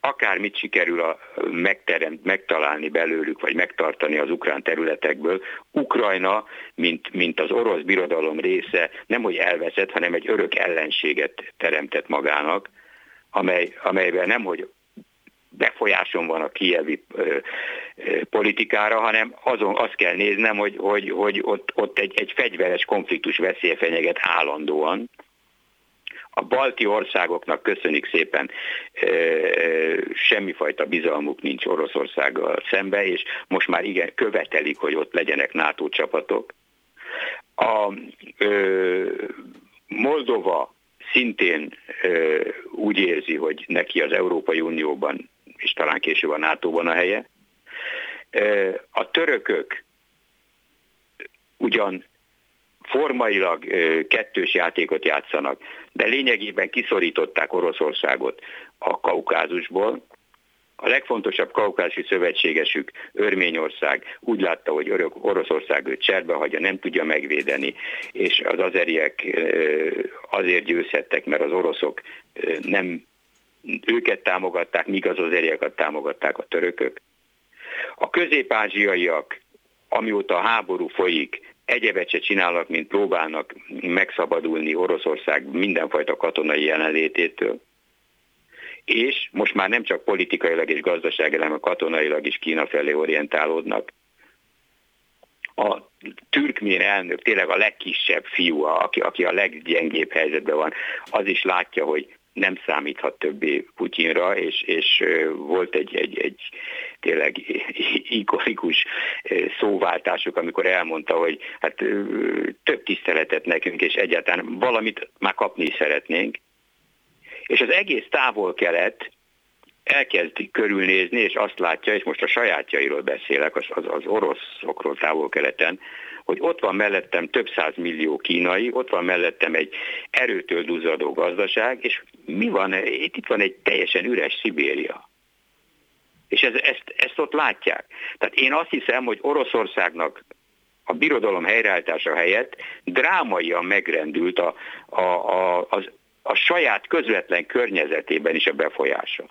akármit sikerül a, megteremt, megtalálni belőlük, vagy megtartani az ukrán területekből, Ukrajna, mint, mint az orosz birodalom része nem hogy elveszett, hanem egy örök ellenséget teremtett magának, amely, amelyben nem hogy befolyásom van a kievi ö, ö, politikára, hanem azon azt kell néznem, hogy, hogy, hogy ott, ott egy, egy fegyveres konfliktus veszélye fenyeget állandóan, A balti országoknak köszönik szépen, semmifajta bizalmuk nincs Oroszországgal szembe, és most már igen, követelik, hogy ott legyenek NATO csapatok. A ö, Moldova szintén ö, úgy érzi, hogy neki az Európai Unióban, és talán később a NATO-ban a helye. Ö, a törökök ugyan formailag kettős játékot játszanak, de lényegében kiszorították Oroszországot a Kaukázusból. A legfontosabb kaukázusi szövetségesük, Örményország úgy látta, hogy Oroszország őt cserbe hagyja, nem tudja megvédeni, és az azeriek azért győzhettek, mert az oroszok nem őket támogatták, míg az azeriakat támogatták a törökök. A közép-ázsiaiak, amióta a háború folyik, egyebet se csinálnak, mint próbálnak megszabadulni Oroszország mindenfajta katonai jelenlététől. És most már nem csak politikailag és gazdaságilag, hanem katonailag is Kína felé orientálódnak. A türkmén elnök, tényleg a legkisebb fiú, aki, aki a leggyengébb helyzetben van, az is látja, hogy nem számíthat többé Putyinra, és, és volt egy, egy, egy tényleg ikonikus szóváltásuk, amikor elmondta, hogy hát több tiszteletet nekünk, és egyáltalán valamit már kapni szeretnénk. És az egész távol-kelet elkezd körülnézni, és azt látja, és most a sajátjairól beszélek, az, az, az oroszokról távol-keleten, hogy ott van mellettem több száz millió kínai, ott van mellettem egy erőtől duzzadó gazdaság, és mi van, itt, van egy teljesen üres Szibéria. És ez, ezt, ezt ott látják. Tehát én azt hiszem, hogy Oroszországnak a birodalom helyreállítása helyett drámaian megrendült a, a, a, az, a saját közvetlen környezetében is a befolyása.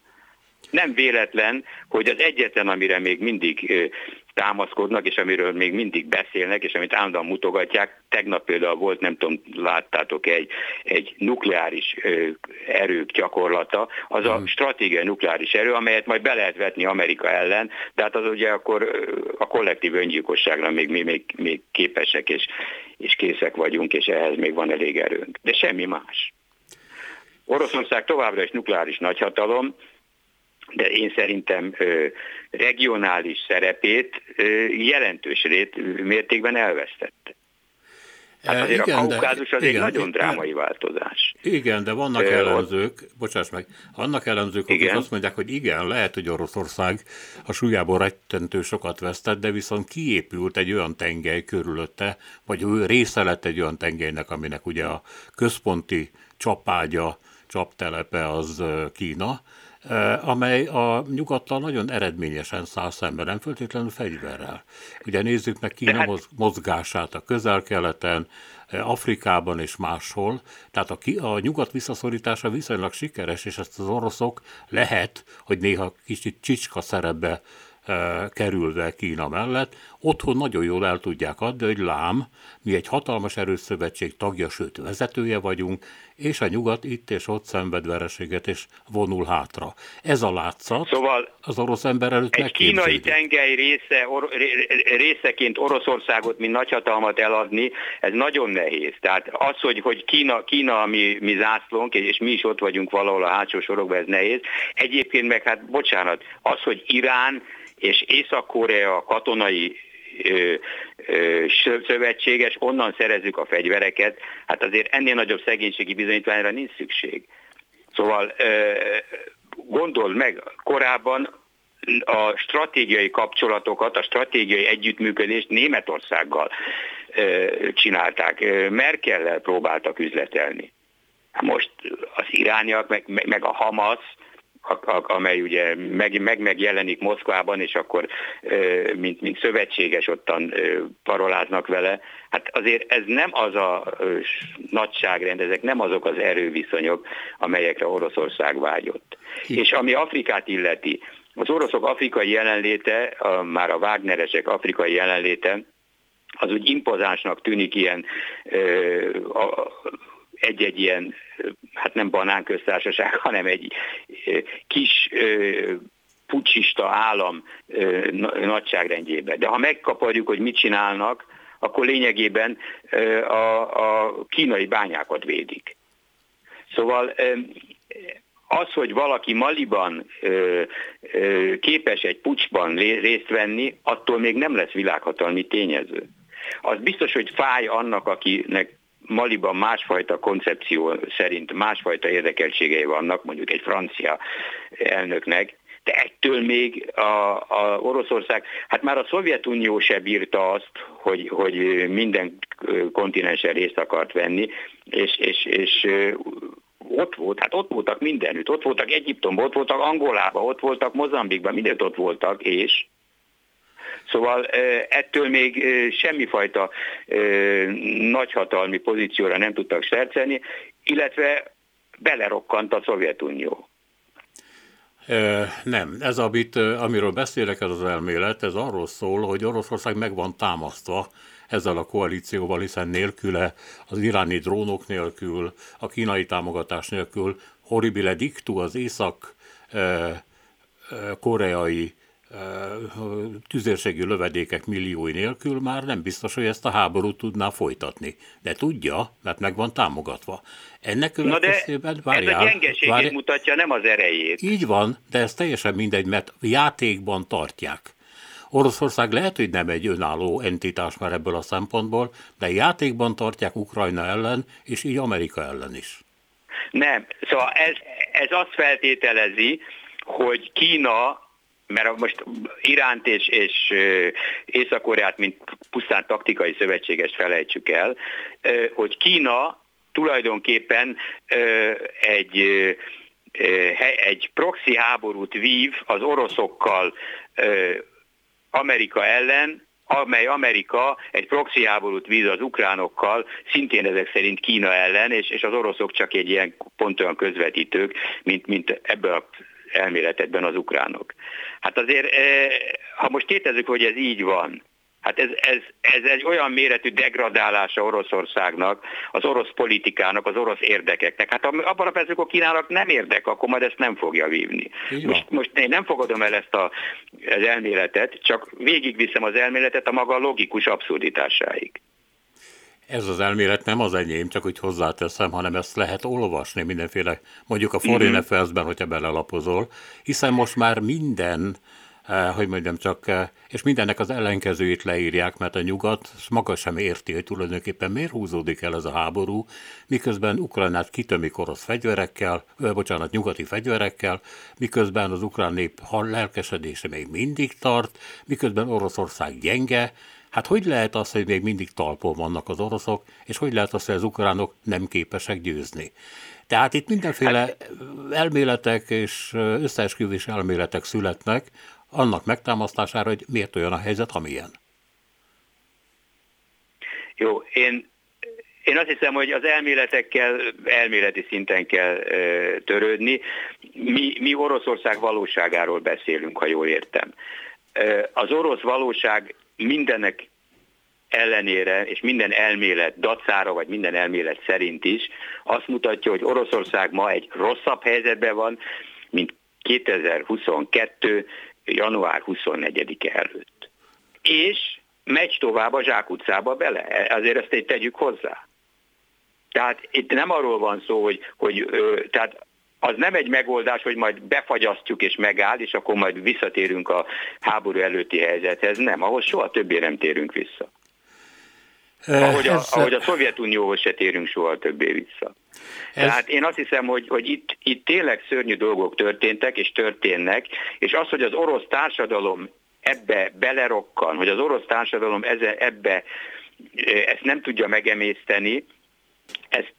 Nem véletlen, hogy az egyetlen, amire még mindig támaszkodnak, és amiről még mindig beszélnek, és amit állandóan mutogatják. Tegnap például volt, nem tudom, láttátok egy, egy nukleáris erők gyakorlata, az a hmm. stratégiai nukleáris erő, amelyet majd be lehet vetni Amerika ellen, de hát az ugye akkor a kollektív öngyilkosságra még, még, még, még képesek és, és készek vagyunk, és ehhez még van elég erőnk. De semmi más. Oroszország továbbra is nukleáris nagyhatalom, de én szerintem regionális szerepét jelentős rét, mértékben elvesztette. Hát azért igen, a kaukázus az igen, egy nagyon igen, drámai változás. Igen, de vannak Ö, ellenzők, bocsáss meg, vannak ellenzők, akik igen. azt mondják, hogy igen, lehet, hogy Oroszország a súlyából rettentő sokat vesztett, de viszont kiépült egy olyan tengely körülötte, vagy ő része lett egy olyan tengelynek, aminek ugye a központi csapágya, csaptelepe az Kína, amely a nyugattal nagyon eredményesen száll szemben, nem föltétlenül fegyverrel. Ugye nézzük meg Kína hát... mozgását a közel-keleten, Afrikában és máshol, tehát a, a nyugat visszaszorítása viszonylag sikeres, és ezt az oroszok lehet, hogy néha kicsit csicska szerepbe kerülve Kína mellett, otthon nagyon jól el tudják adni, hogy lám, mi egy hatalmas erőszövetség tagja, sőt vezetője vagyunk, és a nyugat itt és ott szenved vereséget és vonul hátra. Ez a látszat szóval az orosz ember előtt egy kínai tengely része, or, részeként Oroszországot, mint nagyhatalmat eladni, ez nagyon nehéz. Tehát az, hogy, hogy Kína, Kína a mi, mi zászlónk, és mi is ott vagyunk valahol a hátsó sorokban, ez nehéz. Egyébként meg, hát bocsánat, az, hogy Irán és Észak-Korea katonai szövetséges, onnan szerezzük a fegyvereket, hát azért ennél nagyobb szegénységi bizonyítványra nincs szükség. Szóval ö, gondold meg, korábban a stratégiai kapcsolatokat, a stratégiai együttműködést Németországgal csinálták. Merkellel próbáltak üzletelni. Most az irániak, meg, meg a Hamas, amely ugye meg, meg megjelenik Moszkvában, és akkor mint, mint szövetséges ottan paroláznak vele. Hát azért ez nem az a nagyságrend, ezek nem azok az erőviszonyok, amelyekre Oroszország vágyott. És ami Afrikát illeti, az oroszok afrikai jelenléte, a, már a Wagneresek afrikai jelenléte, az úgy impozánsnak tűnik ilyen a, egy-egy ilyen, hát nem banánköztársaság, hanem egy kis pucsista állam nagyságrendjébe. De ha megkaparjuk, hogy mit csinálnak, akkor lényegében a, a kínai bányákat védik. Szóval az, hogy valaki Maliban képes egy pucsban részt venni, attól még nem lesz világhatalmi tényező. Az biztos, hogy fáj annak, akinek Maliban másfajta koncepció szerint másfajta érdekeltségei vannak, mondjuk egy francia elnöknek, de ettől még a, a Oroszország, hát már a Szovjetunió se bírta azt, hogy, hogy minden kontinensen részt akart venni, és, és, és ott volt, hát ott voltak mindenütt, ott voltak Egyiptomban, ott voltak Angolában, ott voltak Mozambikban, mindent ott voltak, és Szóval ettől még semmifajta nagyhatalmi pozícióra nem tudtak szercelni, illetve belerokkant a Szovjetunió. Nem, ez amit, amiről beszélek, ez az elmélet, ez arról szól, hogy Oroszország meg van támasztva ezzel a koalícióval, hiszen nélküle, az iráni drónok nélkül, a kínai támogatás nélkül horribile diktu az észak-koreai tüzérségi lövedékek milliói nélkül már nem biztos, hogy ezt a háborút tudná folytatni. De tudja, mert meg van támogatva. Ennek következtében, várjál, ez a gyengeségét várjál, mutatja, nem az erejét. Így van, de ez teljesen mindegy, mert játékban tartják. Oroszország lehet, hogy nem egy önálló entitás már ebből a szempontból, de játékban tartják Ukrajna ellen, és így Amerika ellen is. Nem, szóval ez, ez azt feltételezi, hogy Kína mert most Iránt és, és Észak-Koreát, mint pusztán taktikai szövetséges felejtsük el, hogy Kína tulajdonképpen egy, egy proxy háborút vív az oroszokkal Amerika ellen, amely Amerika egy proxy háborút víz az ukránokkal, szintén ezek szerint Kína ellen, és, és az oroszok csak egy ilyen pont olyan közvetítők, mint, mint ebből a elméletetben az ukránok. Hát azért, eh, ha most tétezzük, hogy ez így van, Hát ez, ez, ez egy olyan méretű degradálása Oroszországnak, az orosz politikának, az orosz érdekeknek. Hát abban a percben, amikor Kínának nem érdek, akkor majd ezt nem fogja vívni. Most, most én nem fogadom el ezt a, az elméletet, csak végigviszem az elméletet a maga logikus abszurditásáig. Ez az elmélet nem az enyém, csak úgy hozzáteszem, hanem ezt lehet olvasni mindenféle, mondjuk a Foreign mm-hmm. Affairs-ben, hogyha belelapozol, hiszen most már minden, eh, hogy mondjam csak, eh, és mindennek az ellenkezőjét leírják, mert a nyugat maga sem érti, hogy tulajdonképpen miért húzódik el ez a háború, miközben Ukrajnát kitömik orosz fegyverekkel, ö, bocsánat, nyugati fegyverekkel, miközben az ukrán nép lelkesedése még mindig tart, miközben Oroszország gyenge, Hát hogy lehet az, hogy még mindig talpon vannak az oroszok, és hogy lehet az, hogy az ukránok nem képesek győzni? Tehát itt mindenféle hát, elméletek és összeesküvés elméletek születnek annak megtámasztására, hogy miért olyan a helyzet, amilyen. Jó, én, én azt hiszem, hogy az elméletekkel elméleti szinten kell ö, törődni. Mi, mi Oroszország valóságáról beszélünk, ha jól értem. Az orosz valóság mindennek ellenére, és minden elmélet dacára, vagy minden elmélet szerint is azt mutatja, hogy Oroszország ma egy rosszabb helyzetben van, mint 2022. január 24-e előtt. És megy tovább a zsákutcába bele. Azért ezt egy tegyük hozzá. Tehát itt nem arról van szó, hogy, hogy tehát az nem egy megoldás, hogy majd befagyasztjuk és megáll, és akkor majd visszatérünk a háború előtti helyzethez. Nem, ahhoz soha többé nem térünk vissza. Ahogy a, ahogy a Szovjetunióhoz se térünk soha többé vissza. Ez... Tehát én azt hiszem, hogy, hogy itt, itt tényleg szörnyű dolgok történtek és történnek, és az, hogy az orosz társadalom ebbe belerokkan, hogy az orosz társadalom ebbe ezt nem tudja megemészteni, ezt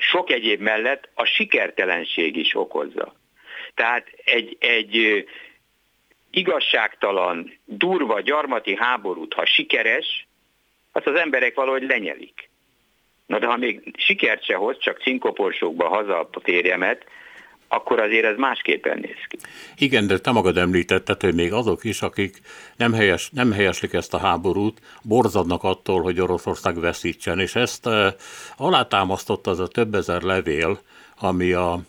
sok egyéb mellett a sikertelenség is okozza. Tehát egy, egy igazságtalan, durva, gyarmati háborút, ha sikeres, azt az emberek valahogy lenyelik. Na de ha még sikert se hoz, csak cinkoporsókba haza a férjemet, akkor azért ez másképpen néz ki. Igen, de te magad említetted, hogy még azok is, akik nem, helyes, nem helyeslik ezt a háborút, borzadnak attól, hogy Oroszország veszítsen, és ezt uh, alátámasztotta az a több ezer levél, ami a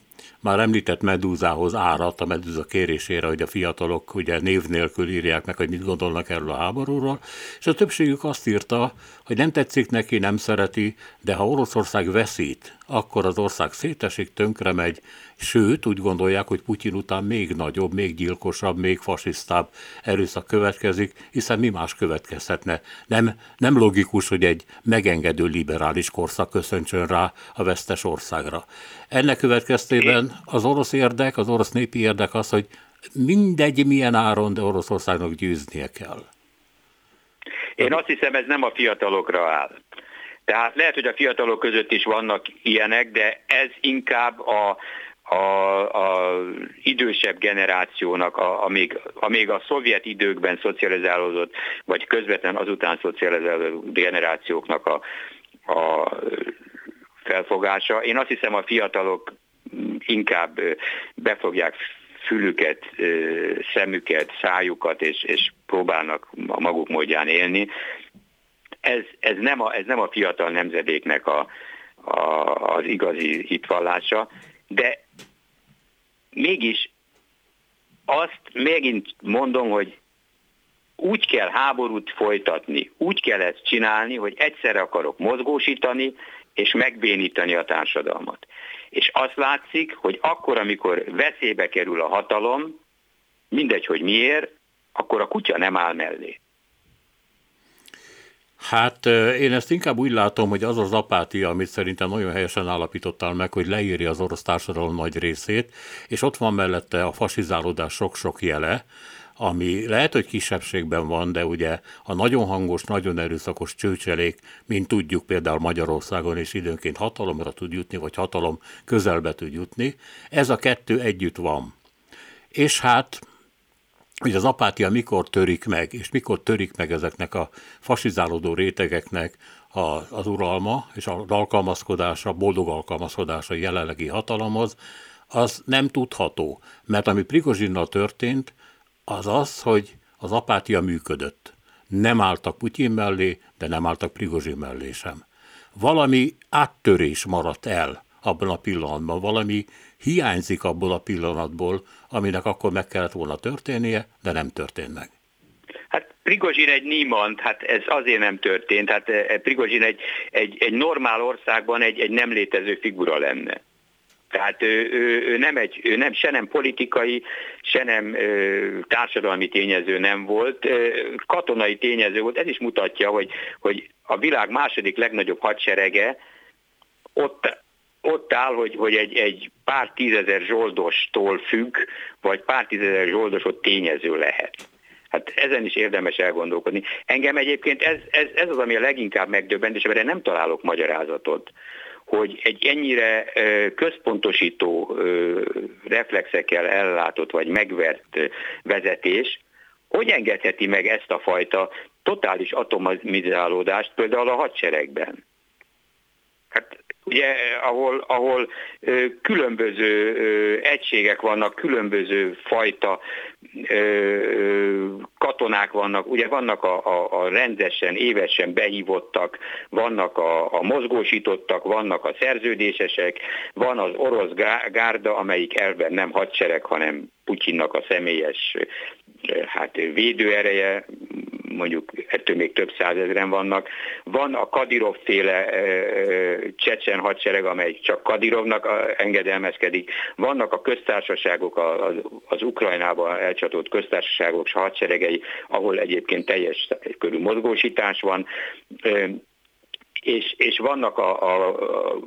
már említett Medúzához árat a Medúza kérésére, hogy a fiatalok ugye név nélkül írják meg, hogy mit gondolnak erről a háborúról, és a többségük azt írta, hogy nem tetszik neki, nem szereti, de ha Oroszország veszít, akkor az ország szétesik, tönkre megy, sőt úgy gondolják, hogy Putyin után még nagyobb, még gyilkosabb, még fasisztább erőszak következik, hiszen mi más következhetne. Nem, nem logikus, hogy egy megengedő liberális korszak köszöntsön rá a vesztes országra. Ennek következtében az orosz érdek, az orosz népi érdek az, hogy mindegy milyen áron, de Oroszországnak győznie kell. Én azt hiszem, ez nem a fiatalokra áll. Tehát lehet, hogy a fiatalok között is vannak ilyenek, de ez inkább a, a, a idősebb generációnak, a, a, még, a még a szovjet időkben szocializálódott, vagy közvetlen azután szocializálódott generációknak a, a felfogása. Én azt hiszem a fiatalok inkább befogják fülüket, szemüket, szájukat, és, és próbálnak a maguk módján élni. Ez, ez, nem, a, ez nem a fiatal nemzedéknek a, a, az igazi hitvallása, de mégis azt megint mondom, hogy úgy kell háborút folytatni, úgy kell ezt csinálni, hogy egyszerre akarok mozgósítani és megbénítani a társadalmat. És azt látszik, hogy akkor, amikor veszélybe kerül a hatalom, mindegy, hogy miért, akkor a kutya nem áll mellé. Hát én ezt inkább úgy látom, hogy az az apátia, amit szerintem nagyon helyesen állapítottál meg, hogy leírja az orosz társadalom nagy részét, és ott van mellette a fasizálódás sok-sok jele, ami lehet, hogy kisebbségben van, de ugye a nagyon hangos, nagyon erőszakos csőcselék, mint tudjuk például Magyarországon is időnként hatalomra tud jutni, vagy hatalom közelbe tud jutni, ez a kettő együtt van. És hát hogy az apátia mikor törik meg, és mikor törik meg ezeknek a fasizálódó rétegeknek a, az uralma és az alkalmazkodása, boldog alkalmazkodása jelenlegi hatalomhoz, az nem tudható. Mert ami Prigozsinnal történt, az az, hogy az apátia működött. Nem álltak Putyin mellé, de nem álltak Prigozsin mellé sem. Valami áttörés maradt el abban a pillanatban, valami hiányzik abból a pillanatból, aminek akkor meg kellett volna történnie, de nem történt meg. Hát Prigozsin egy Niemand, hát ez azért nem történt. Hát eh, Prigozsin egy, egy, egy normál országban egy, egy nem létező figura lenne. Tehát ő, ő, ő, nem egy, ő nem, se nem politikai, se nem ö, társadalmi tényező nem volt, ö, katonai tényező volt. Ez is mutatja, hogy, hogy a világ második legnagyobb hadserege ott ott áll, hogy, hogy egy, egy pár tízezer zsoldostól függ, vagy pár tízezer zsoldos ott tényező lehet. Hát ezen is érdemes elgondolkodni. Engem egyébként ez, ez, ez az, ami a leginkább megdöbbent, és erre nem találok magyarázatot, hogy egy ennyire központosító reflexekkel ellátott vagy megvert vezetés, hogy engedheti meg ezt a fajta totális atomizálódást például a hadseregben? Ugye, ahol, ahol különböző egységek vannak, különböző fajta katonák vannak, ugye vannak a, a, a rendesen, évesen behívottak, vannak a, a mozgósítottak, vannak a szerződésesek, van az orosz gárda, amelyik elben nem hadsereg, hanem Putyinnak a személyes hát védőereje, mondjuk ettől még több százezren vannak. Van a Kadirov féle csecsen hadsereg, amely csak Kadirovnak engedelmezkedik. Vannak a köztársaságok, az, az Ukrajnába elcsatolt köztársaságok hadseregei, ahol egyébként teljes körű mozgósítás van és, és vannak, a, a,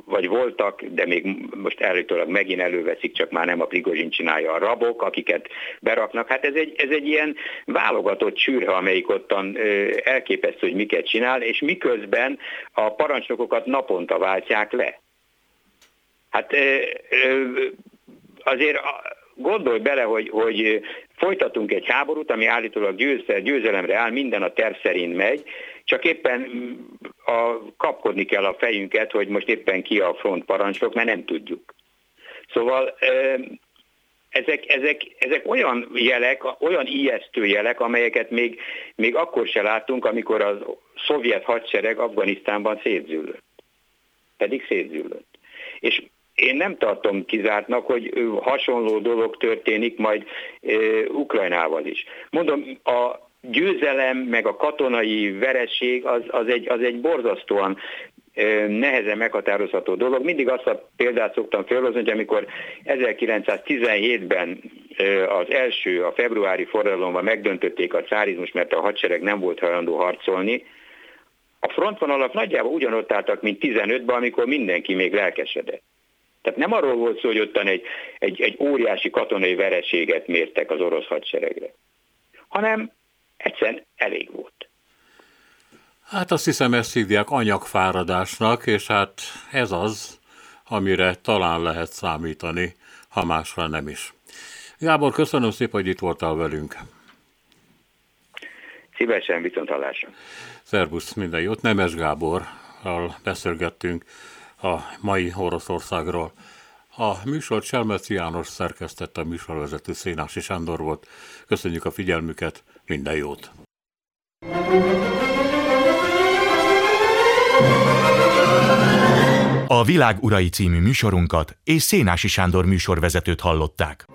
vagy voltak, de még most előtőleg megint előveszik, csak már nem a Prigozsin csinálja a rabok, akiket beraknak. Hát ez egy, ez egy ilyen válogatott sűrhe, amelyik ottan elképesztő, hogy miket csinál, és miközben a parancsnokokat naponta váltják le. Hát azért gondolj bele, hogy, hogy folytatunk egy háborút, ami állítólag győzel, győzelemre áll, minden a terv szerint megy, csak éppen a, kapkodni kell a fejünket, hogy most éppen ki a front parancsok, mert nem tudjuk. Szóval ezek, ezek, ezek olyan jelek, olyan ijesztő jelek, amelyeket még, még akkor se láttunk, amikor az szovjet hadsereg Afganisztánban szétzüllött. Pedig szétzüllött. És én nem tartom kizártnak, hogy hasonló dolog történik majd Ukrajnával is. Mondom, a győzelem, meg a katonai veresség az, az, egy, az egy borzasztóan nehezen meghatározható dolog. Mindig azt a példát szoktam felhozni, hogy amikor 1917-ben az első, a februári forradalomban megdöntötték a cárizmus, mert a hadsereg nem volt hajlandó harcolni, a frontvonalak nagyjából ugyanott álltak, mint 15-ben, amikor mindenki még lelkesedett. Tehát nem arról volt szó, hogy ottan egy, egy, egy óriási katonai vereséget mértek az orosz hadseregre, hanem egyszerűen elég volt. Hát azt hiszem ezt hívják anyagfáradásnak, és hát ez az, amire talán lehet számítani, ha másra nem is. Gábor, köszönöm szépen, hogy itt voltál velünk. Szívesen, viszont hallásra. Szervusz, minden jót. Nemes Gáborral beszélgettünk a mai Oroszországról. A műsor Cselmeci János szerkesztette a műsorvezető Szénási Sándor volt. Köszönjük a figyelmüket, minden jót! A Világ Urai című műsorunkat és Szénási Sándor műsorvezetőt hallották.